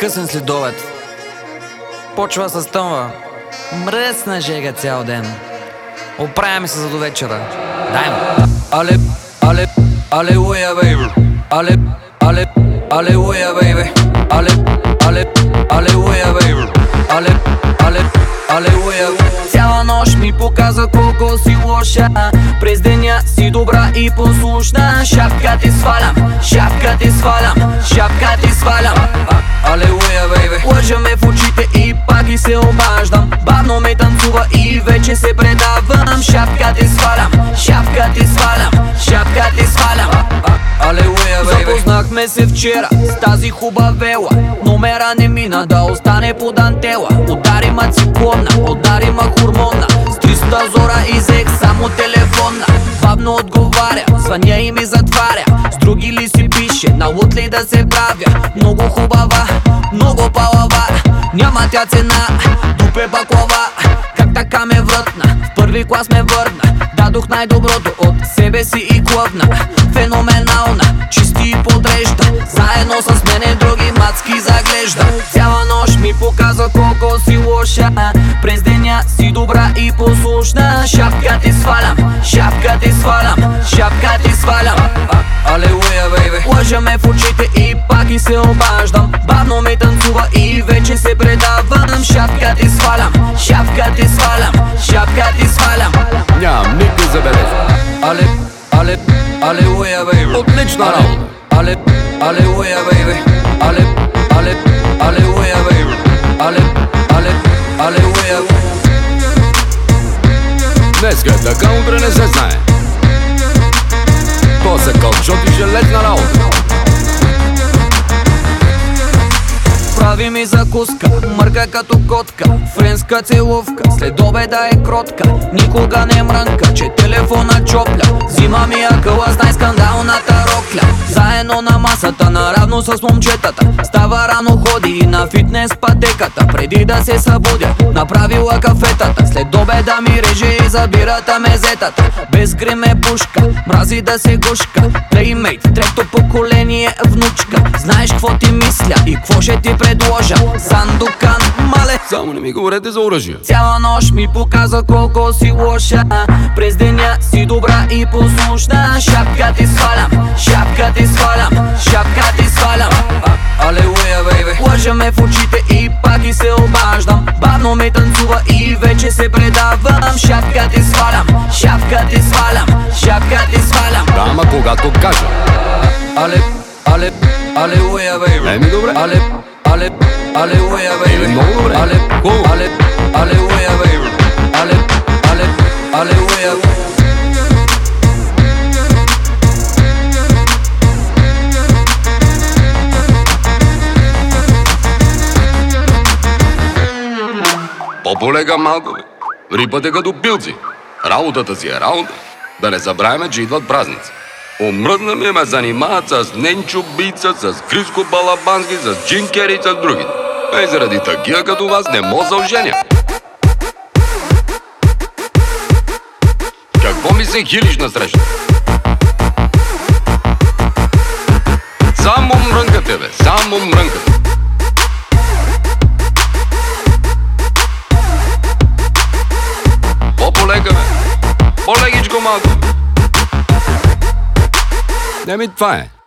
късен следобед. Почва с тъмва. Мръсна жега цял ден. Оправяме се за до вечера. Дай му. Але, але, алелуя, бейби. Але, але, алелуя, бейби. Але, але, алелуя, бейби. Але, але, алелуя. Цяла нощ ми показа колко си лоша През деня си добра и послушна Шапка ти свалям, шапка ти свалям, шапка ти свалям бейбе Лъжа ме в очите и пак и се обаждам. Бавно ме танцува и вече се предавам Шапка ти свалям, шапка ти свалям, шапка ти свалям. Алелуя, бейбе Запознахме се вчера с тази хубавела Номера не мина да остане по дантела Удари ма циклона, удари ма хормона. С 300 зора изех само телефона. Бавно отговаря, звъня и ми затваря. С други ли си пише, на лут ли да се правя? Много хубава, много палава Няма тя цена, дупе баклава Как така ме врътна, в първи клас ме върна. Дадох най-доброто от себе си и клъвна Феноменална, чисти и подрежда. Заедно с мене други мацки заглежда. Цяла нощ ми показа колко си лоша. През деня си добра и послушна. Шапка ти свалям, шапка ти свалям, шапка ти свалям. Алелуя, бейбе. Лъжа ме в очите и пак и се обаждам Бавно ми танцува и вече се предавам Шапка ти свалям, шапка ти свалям, шапка ти свалям Нямам никакви забележки. Але, але, алелуя, бейбе Отлична работа. але, алелуя, бейбе Але, але, алелуя, бейбе Але, але, алелуя Днеска така, утре не се знае. То са кълчоти железна работа. Прави ми закуска, мърка като котка Френска целувка, след обеда е кротка Никога не мрънка, че телефона чопля Взима ми акъла с най-скандалната рокля. Заедно на масата, наравно с момчетата Става рано ходи и на фитнес пътеката. Преди да се събудя, направила кафетата След обеда ми реже и забирата мезетата Без грим е пушка, мрази да се гушка Плеймейт, трето поколение внучка. Знаеш какво ти мисля и какво ще ти предложа? Сандукан, мале. Само не ми говорете за оръжие. Цяла нощ ми показа колко си лоша. През деня си добра и послушна. Шапка ти свалям, шапка ти свалям, шапка ти свалям. Алелуя, бейбе. Лъжа в очите и пак и се обаждам. Бавно ме танцува и вече се предавам. Шапка ти свалям, шапка ти свалям, шапка ти свалям. Да, ама когато кажа. Але, але, алелуя, бейбе Еми, добре. Але, але, алелуя, бейбе Еми, много добре. Але, Хубаво. але, алелуя, бейбе Але, але, алелуя По-полега малко, бе. Рипате като пилци. Работата си е работа. Да не забравяме, че идват празници. Омръзна ми ме занимават с Ненчо Бица, с Криско Балабански, с Джин Кери и с другите. Ей, заради такива като вас не мога да оженя. Какво ми се хилиш на среща? Само мрънкате, бе, само мрънкате. По-полека, бе. По-легичко малко. Не ми това е.